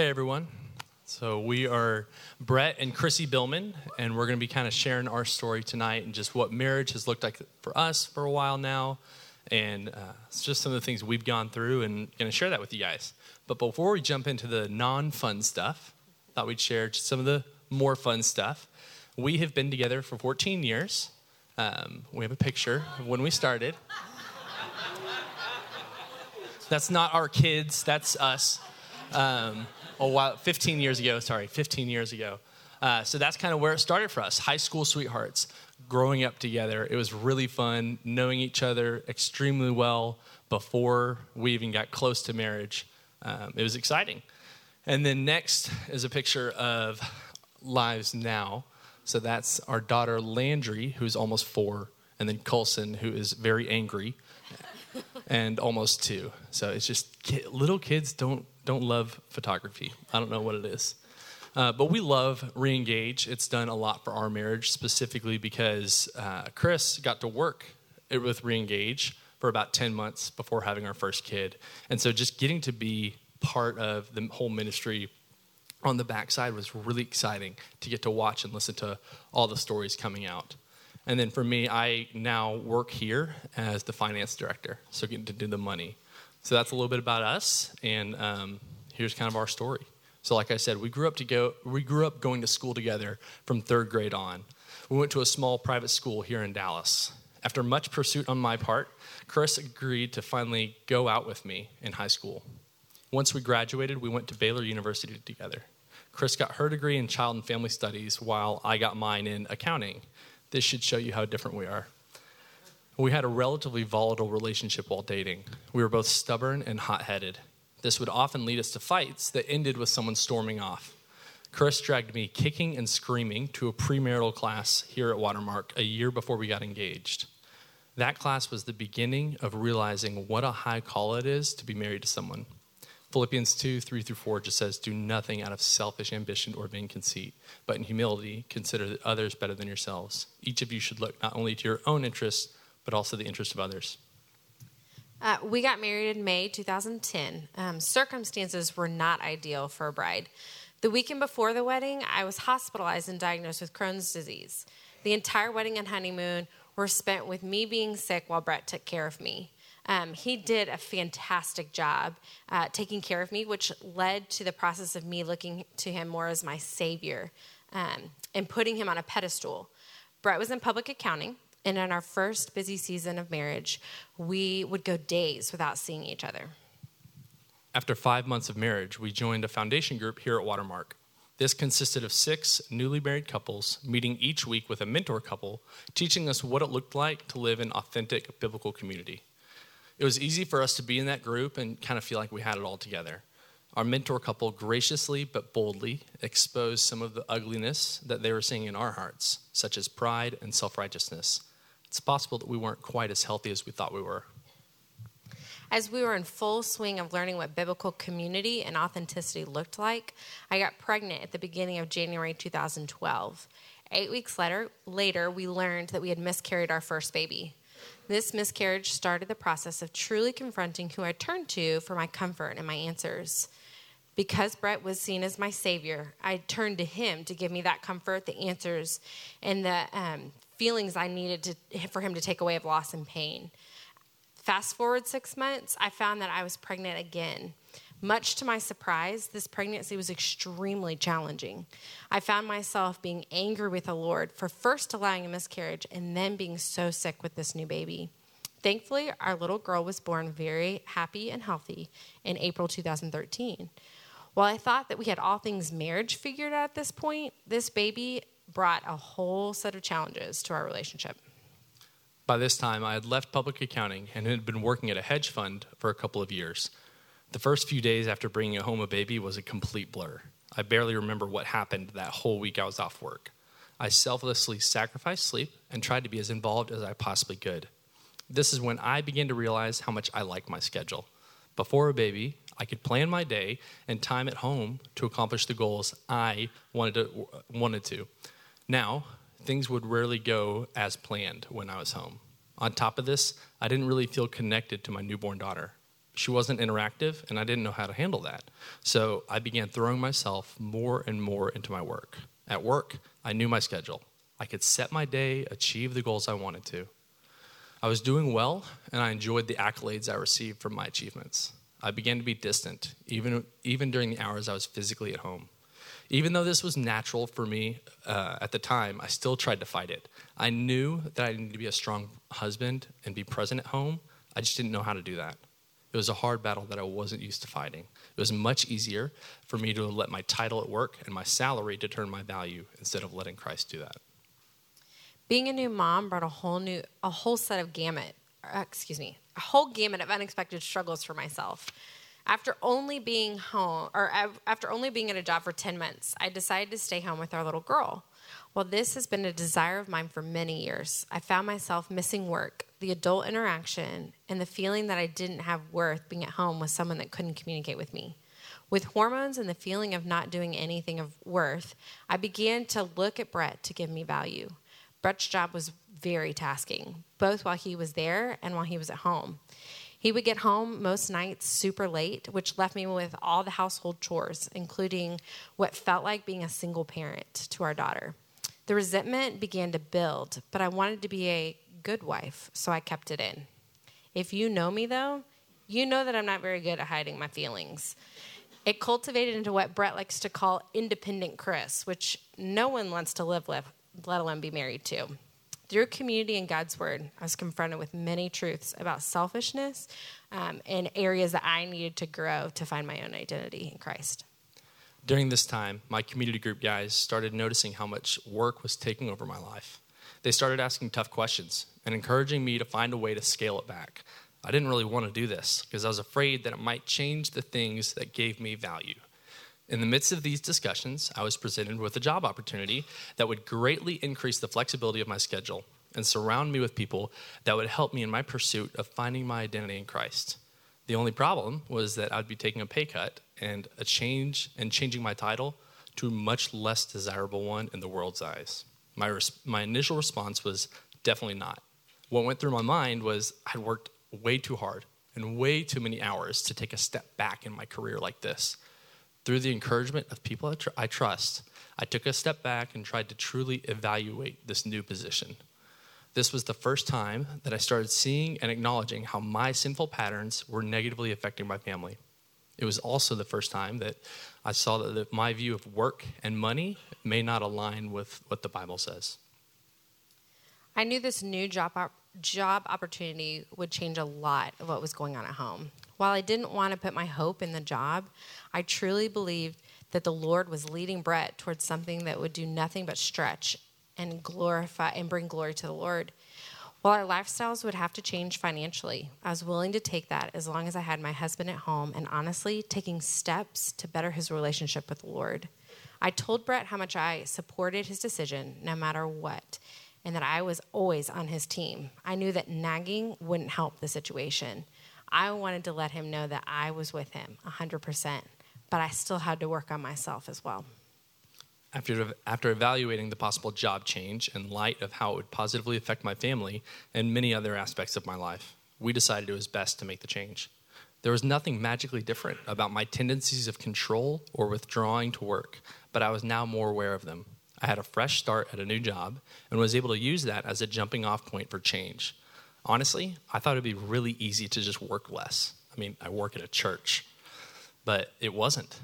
Hey, everyone. So, we are Brett and Chrisey Billman, and we're going to be kind of sharing our story tonight and just what marriage has looked like for us for a while now. And uh, it's just some of the things we've gone through and going to share that with you guys. But before we jump into the non fun stuff, thought we'd share some of the more fun stuff. We have been together for 14 years. Um, we have a picture of when we started. That's not our kids, that's us. Um, a while, 15 years ago, sorry, 15 years ago. Uh, so that's kind of where it started for us high school sweethearts, growing up together. It was really fun knowing each other extremely well before we even got close to marriage. Um, it was exciting. And then next is a picture of lives now. So that's our daughter Landry, who's almost four, and then Colson, who is very angry and almost two. So it's just little kids don't don't love photography. I don't know what it is. Uh, but we love Reengage. It's done a lot for our marriage, specifically because uh, Chris got to work with Reengage for about 10 months before having our first kid. And so just getting to be part of the whole ministry on the backside was really exciting to get to watch and listen to all the stories coming out. And then for me, I now work here as the finance director, so getting to do the money. So that's a little bit about us, and um, here's kind of our story. So, like I said, we grew up to go. We grew up going to school together from third grade on. We went to a small private school here in Dallas. After much pursuit on my part, Chris agreed to finally go out with me in high school. Once we graduated, we went to Baylor University together. Chris got her degree in child and family studies, while I got mine in accounting. This should show you how different we are. We had a relatively volatile relationship while dating. We were both stubborn and hot headed. This would often lead us to fights that ended with someone storming off. Chris dragged me kicking and screaming to a premarital class here at Watermark a year before we got engaged. That class was the beginning of realizing what a high call it is to be married to someone. Philippians 2 3 through 4 just says, Do nothing out of selfish ambition or vain conceit, but in humility consider others better than yourselves. Each of you should look not only to your own interests, but also the interests of others. Uh, we got married in May 2010. Um, circumstances were not ideal for a bride. The weekend before the wedding, I was hospitalized and diagnosed with Crohn's disease. The entire wedding and honeymoon were spent with me being sick while Brett took care of me. Um, he did a fantastic job uh, taking care of me, which led to the process of me looking to him more as my savior um, and putting him on a pedestal. Brett was in public accounting, and in our first busy season of marriage, we would go days without seeing each other. After five months of marriage, we joined a foundation group here at Watermark. This consisted of six newly married couples meeting each week with a mentor couple, teaching us what it looked like to live in authentic biblical community. It was easy for us to be in that group and kind of feel like we had it all together. Our mentor couple graciously but boldly exposed some of the ugliness that they were seeing in our hearts, such as pride and self righteousness it's possible that we weren't quite as healthy as we thought we were. As we were in full swing of learning what biblical community and authenticity looked like, I got pregnant at the beginning of January 2012. Eight weeks later, later, we learned that we had miscarried our first baby. This miscarriage started the process of truly confronting who I turned to for my comfort and my answers. Because Brett was seen as my savior, I turned to him to give me that comfort, the answers, and the um, feelings I needed to, for him to take away of loss and pain. Fast forward six months, I found that I was pregnant again. Much to my surprise, this pregnancy was extremely challenging. I found myself being angry with the Lord for first allowing a miscarriage and then being so sick with this new baby. Thankfully, our little girl was born very happy and healthy in April 2013. While I thought that we had all things marriage figured out at this point, this baby brought a whole set of challenges to our relationship. By this time, I had left public accounting and had been working at a hedge fund for a couple of years. The first few days after bringing home a baby was a complete blur. I barely remember what happened that whole week I was off work. I selflessly sacrificed sleep and tried to be as involved as I possibly could. This is when I began to realize how much I like my schedule. Before a baby, I could plan my day and time at home to accomplish the goals I wanted to. Wanted to. Now, things would rarely go as planned when I was home. On top of this, I didn't really feel connected to my newborn daughter. She wasn't interactive, and I didn't know how to handle that. So I began throwing myself more and more into my work. At work, I knew my schedule. I could set my day, achieve the goals I wanted to. I was doing well, and I enjoyed the accolades I received from my achievements. I began to be distant, even, even during the hours I was physically at home. Even though this was natural for me uh, at the time, I still tried to fight it. I knew that I needed to be a strong husband and be present at home. I just didn't know how to do that. It was a hard battle that I wasn't used to fighting. It was much easier for me to let my title at work and my salary determine my value instead of letting Christ do that. Being a new mom brought a whole new, a whole set of gamut, uh, excuse me, a whole gamut of unexpected struggles for myself. After only being home, or after only being at a job for 10 months, I decided to stay home with our little girl. While this has been a desire of mine for many years, I found myself missing work, the adult interaction, and the feeling that I didn't have worth being at home with someone that couldn't communicate with me. With hormones and the feeling of not doing anything of worth, I began to look at Brett to give me value. Brett's job was very tasking, both while he was there and while he was at home. He would get home most nights super late, which left me with all the household chores, including what felt like being a single parent to our daughter. The resentment began to build, but I wanted to be a good wife, so I kept it in. If you know me, though, you know that I'm not very good at hiding my feelings. It cultivated into what Brett likes to call independent Chris, which no one wants to live with, let alone be married to. Through community and God's word, I was confronted with many truths about selfishness um, and areas that I needed to grow to find my own identity in Christ. During this time, my community group guys started noticing how much work was taking over my life. They started asking tough questions and encouraging me to find a way to scale it back. I didn't really want to do this because I was afraid that it might change the things that gave me value. In the midst of these discussions, I was presented with a job opportunity that would greatly increase the flexibility of my schedule and surround me with people that would help me in my pursuit of finding my identity in Christ. The only problem was that I'd be taking a pay cut and a change and changing my title to a much less desirable one in the world's eyes. My, res- my initial response was definitely not. What went through my mind was I'd worked way too hard and way too many hours to take a step back in my career like this. Through the encouragement of people I, tr- I trust, I took a step back and tried to truly evaluate this new position. This was the first time that I started seeing and acknowledging how my sinful patterns were negatively affecting my family. It was also the first time that I saw that my view of work and money may not align with what the Bible says. I knew this new job, job opportunity would change a lot of what was going on at home. While I didn't want to put my hope in the job, I truly believed that the Lord was leading Brett towards something that would do nothing but stretch and glorify and bring glory to the Lord. While our lifestyles would have to change financially, I was willing to take that as long as I had my husband at home and honestly taking steps to better his relationship with the Lord. I told Brett how much I supported his decision no matter what and that I was always on his team. I knew that nagging wouldn't help the situation. I wanted to let him know that I was with him 100%, but I still had to work on myself as well. After, after evaluating the possible job change in light of how it would positively affect my family and many other aspects of my life, we decided it was best to make the change. There was nothing magically different about my tendencies of control or withdrawing to work, but I was now more aware of them. I had a fresh start at a new job and was able to use that as a jumping off point for change. Honestly, I thought it'd be really easy to just work less. I mean, I work at a church, but it wasn't.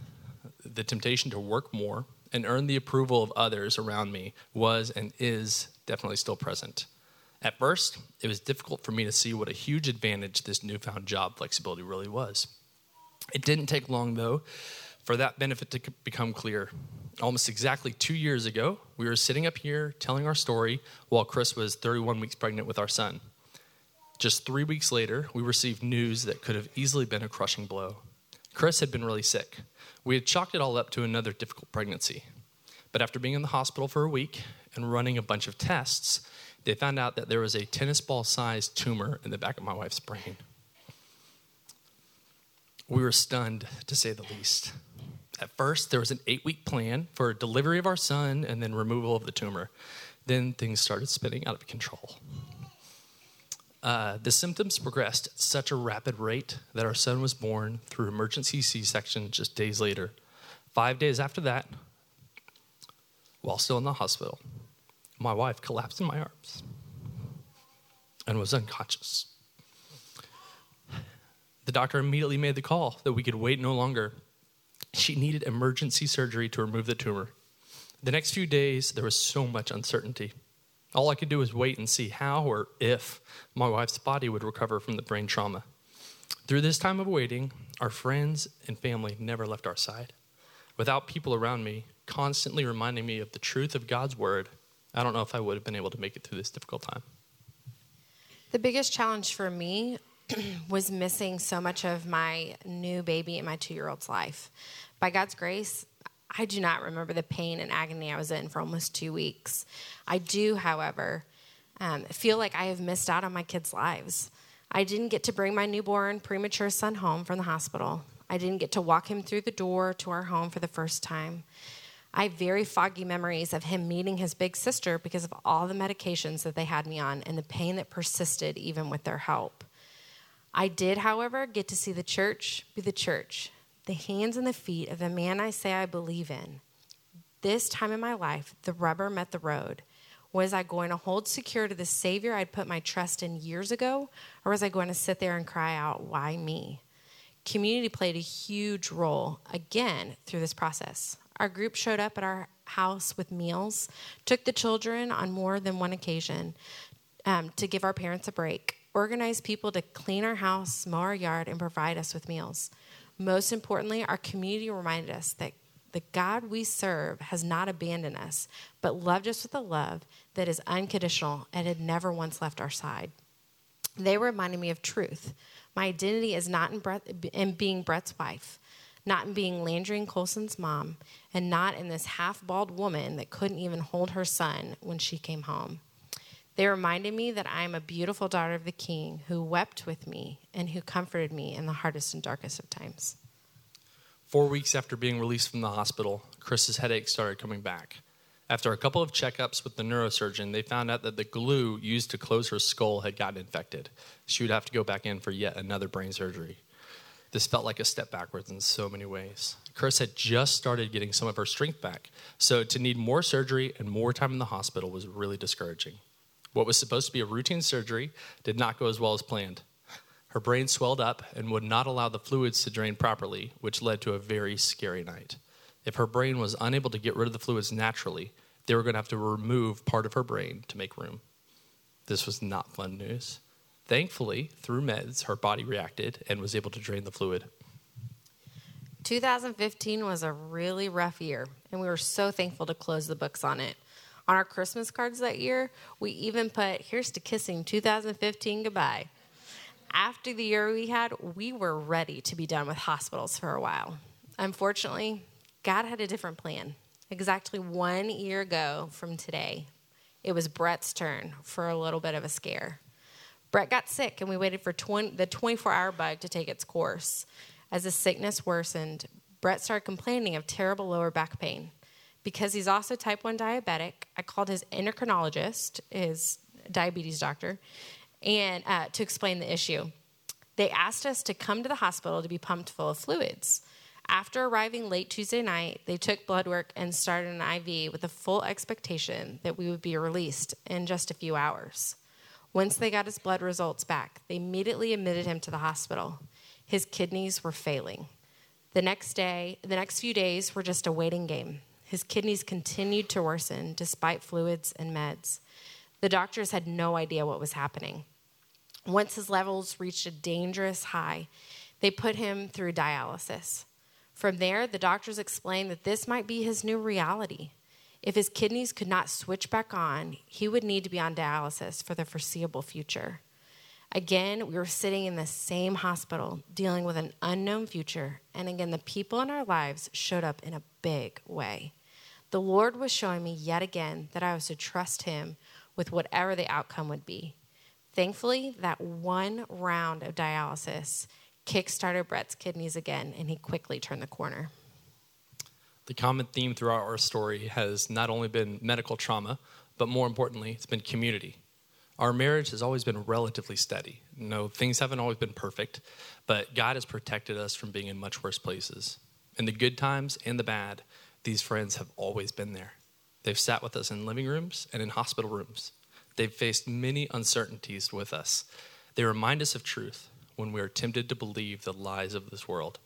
The temptation to work more and earn the approval of others around me was and is definitely still present. At first, it was difficult for me to see what a huge advantage this newfound job flexibility really was. It didn't take long, though, for that benefit to become clear. Almost exactly two years ago, we were sitting up here telling our story while Chris was 31 weeks pregnant with our son. Just three weeks later, we received news that could have easily been a crushing blow. Chris had been really sick. We had chalked it all up to another difficult pregnancy. But after being in the hospital for a week and running a bunch of tests, they found out that there was a tennis ball sized tumor in the back of my wife's brain. We were stunned, to say the least. At first, there was an eight week plan for delivery of our son and then removal of the tumor. Then things started spinning out of control. uh, the symptoms progressed at such a rapid rate that our son was born through emergency C section just days later. Five days after that, while still in the hospital, my wife collapsed in my arms and was unconscious. The doctor immediately made the call that we could wait no longer. She needed emergency surgery to remove the tumor. The next few days, there was so much uncertainty. All I could do was wait and see how or if my wife's body would recover from the brain trauma. Through this time of waiting, our friends and family never left our side. Without people around me constantly reminding me of the truth of God's word, I don't know if I would have been able to make it through this difficult time. The biggest challenge for me was missing so much of my new baby and my two year old's life. By God's grace, I do not remember the pain and agony I was in for almost two weeks. I do, however, um, feel like I have missed out on my kids' lives. I didn't get to bring my newborn premature son home from the hospital. I didn't get to walk him through the door to our home for the first time. I have very foggy memories of him meeting his big sister because of all the medications that they had me on and the pain that persisted even with their help. I did, however, get to see the church be the church the hands and the feet of the man I say I believe in. This time in my life, the rubber met the road. Was I going to hold secure to the Savior I'd put my trust in years ago, or was I going to sit there and cry out, Why me? Community played a huge role again through this process. Our group showed up at our house with meals, took the children on more than one occasion um, to give our parents a break, organized people to clean our house, mow our yard, and provide us with meals. Most importantly, our community reminded us that the God we serve has not abandoned us, but loved us with a love that is unconditional and had never once left our side. They reminded me of truth. My identity is not in, Brett, in being Brett's wife, not in being Landry and Colson's mom, and not in this half bald woman that couldn't even hold her son when she came home. They reminded me that I am a beautiful daughter of the King who wept with me and who comforted me in the hardest and darkest of times. Four weeks after being released from the hospital, Chris's headache started coming back. After a couple of checkups with the neurosurgeon, they found out that the glue used to close her skull had gotten infected. She would have to go back in for yet another brain surgery. This felt like a step backwards in so many ways. Chris had just started getting some of her strength back, so to need more surgery and more time in the hospital was really discouraging. What was supposed to be a routine surgery did not go as well as planned. Her brain swelled up and would not allow the fluids to drain properly, which led to a very scary night. If her brain was unable to get rid of the fluids naturally, they were going to have to remove part of her brain to make room. This was not fun news. Thankfully, through meds, her body reacted and was able to drain the fluid. 2015 was a really rough year, and we were so thankful to close the books on it. On our Christmas cards that year, we even put, here's to kissing 2015 goodbye. After the year we had, we were ready to be done with hospitals for a while. Unfortunately, God had a different plan. Exactly one year ago from today, it was Brett's turn for a little bit of a scare. Brett got sick, and we waited for 20, the 24 hour bug to take its course. As the sickness worsened, Brett started complaining of terrible lower back pain because he's also type 1 diabetic, I called his endocrinologist, his diabetes doctor, and uh, to explain the issue. They asked us to come to the hospital to be pumped full of fluids. After arriving late Tuesday night, they took blood work and started an IV with the full expectation that we would be released in just a few hours. Once they got his blood results back, they immediately admitted him to the hospital. His kidneys were failing. The next day, the next few days were just a waiting game. His kidneys continued to worsen despite fluids and meds. The doctors had no idea what was happening. Once his levels reached a dangerous high, they put him through dialysis. From there, the doctors explained that this might be his new reality. If his kidneys could not switch back on, he would need to be on dialysis for the foreseeable future. Again, we were sitting in the same hospital dealing with an unknown future, and again, the people in our lives showed up in a big way. The Lord was showing me yet again that I was to trust Him with whatever the outcome would be. Thankfully, that one round of dialysis kickstarted Brett's kidneys again, and he quickly turned the corner. The common theme throughout our story has not only been medical trauma, but more importantly, it's been community. Our marriage has always been relatively steady. No, things haven't always been perfect, but God has protected us from being in much worse places. In the good times and the bad, these friends have always been there. They've sat with us in living rooms and in hospital rooms. They've faced many uncertainties with us. They remind us of truth when we are tempted to believe the lies of this world.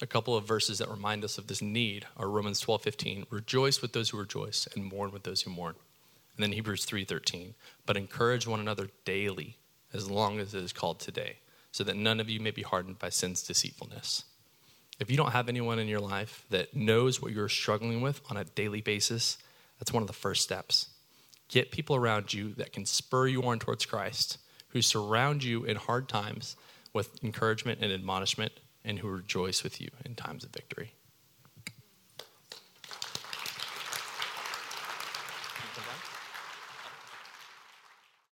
A couple of verses that remind us of this need are Romans 12:15, rejoice with those who rejoice and mourn with those who mourn. And then Hebrews 3:13, but encourage one another daily as long as it is called today, so that none of you may be hardened by sin's deceitfulness. If you don't have anyone in your life that knows what you're struggling with on a daily basis, that's one of the first steps. Get people around you that can spur you on towards Christ, who surround you in hard times with encouragement and admonishment, and who rejoice with you in times of victory.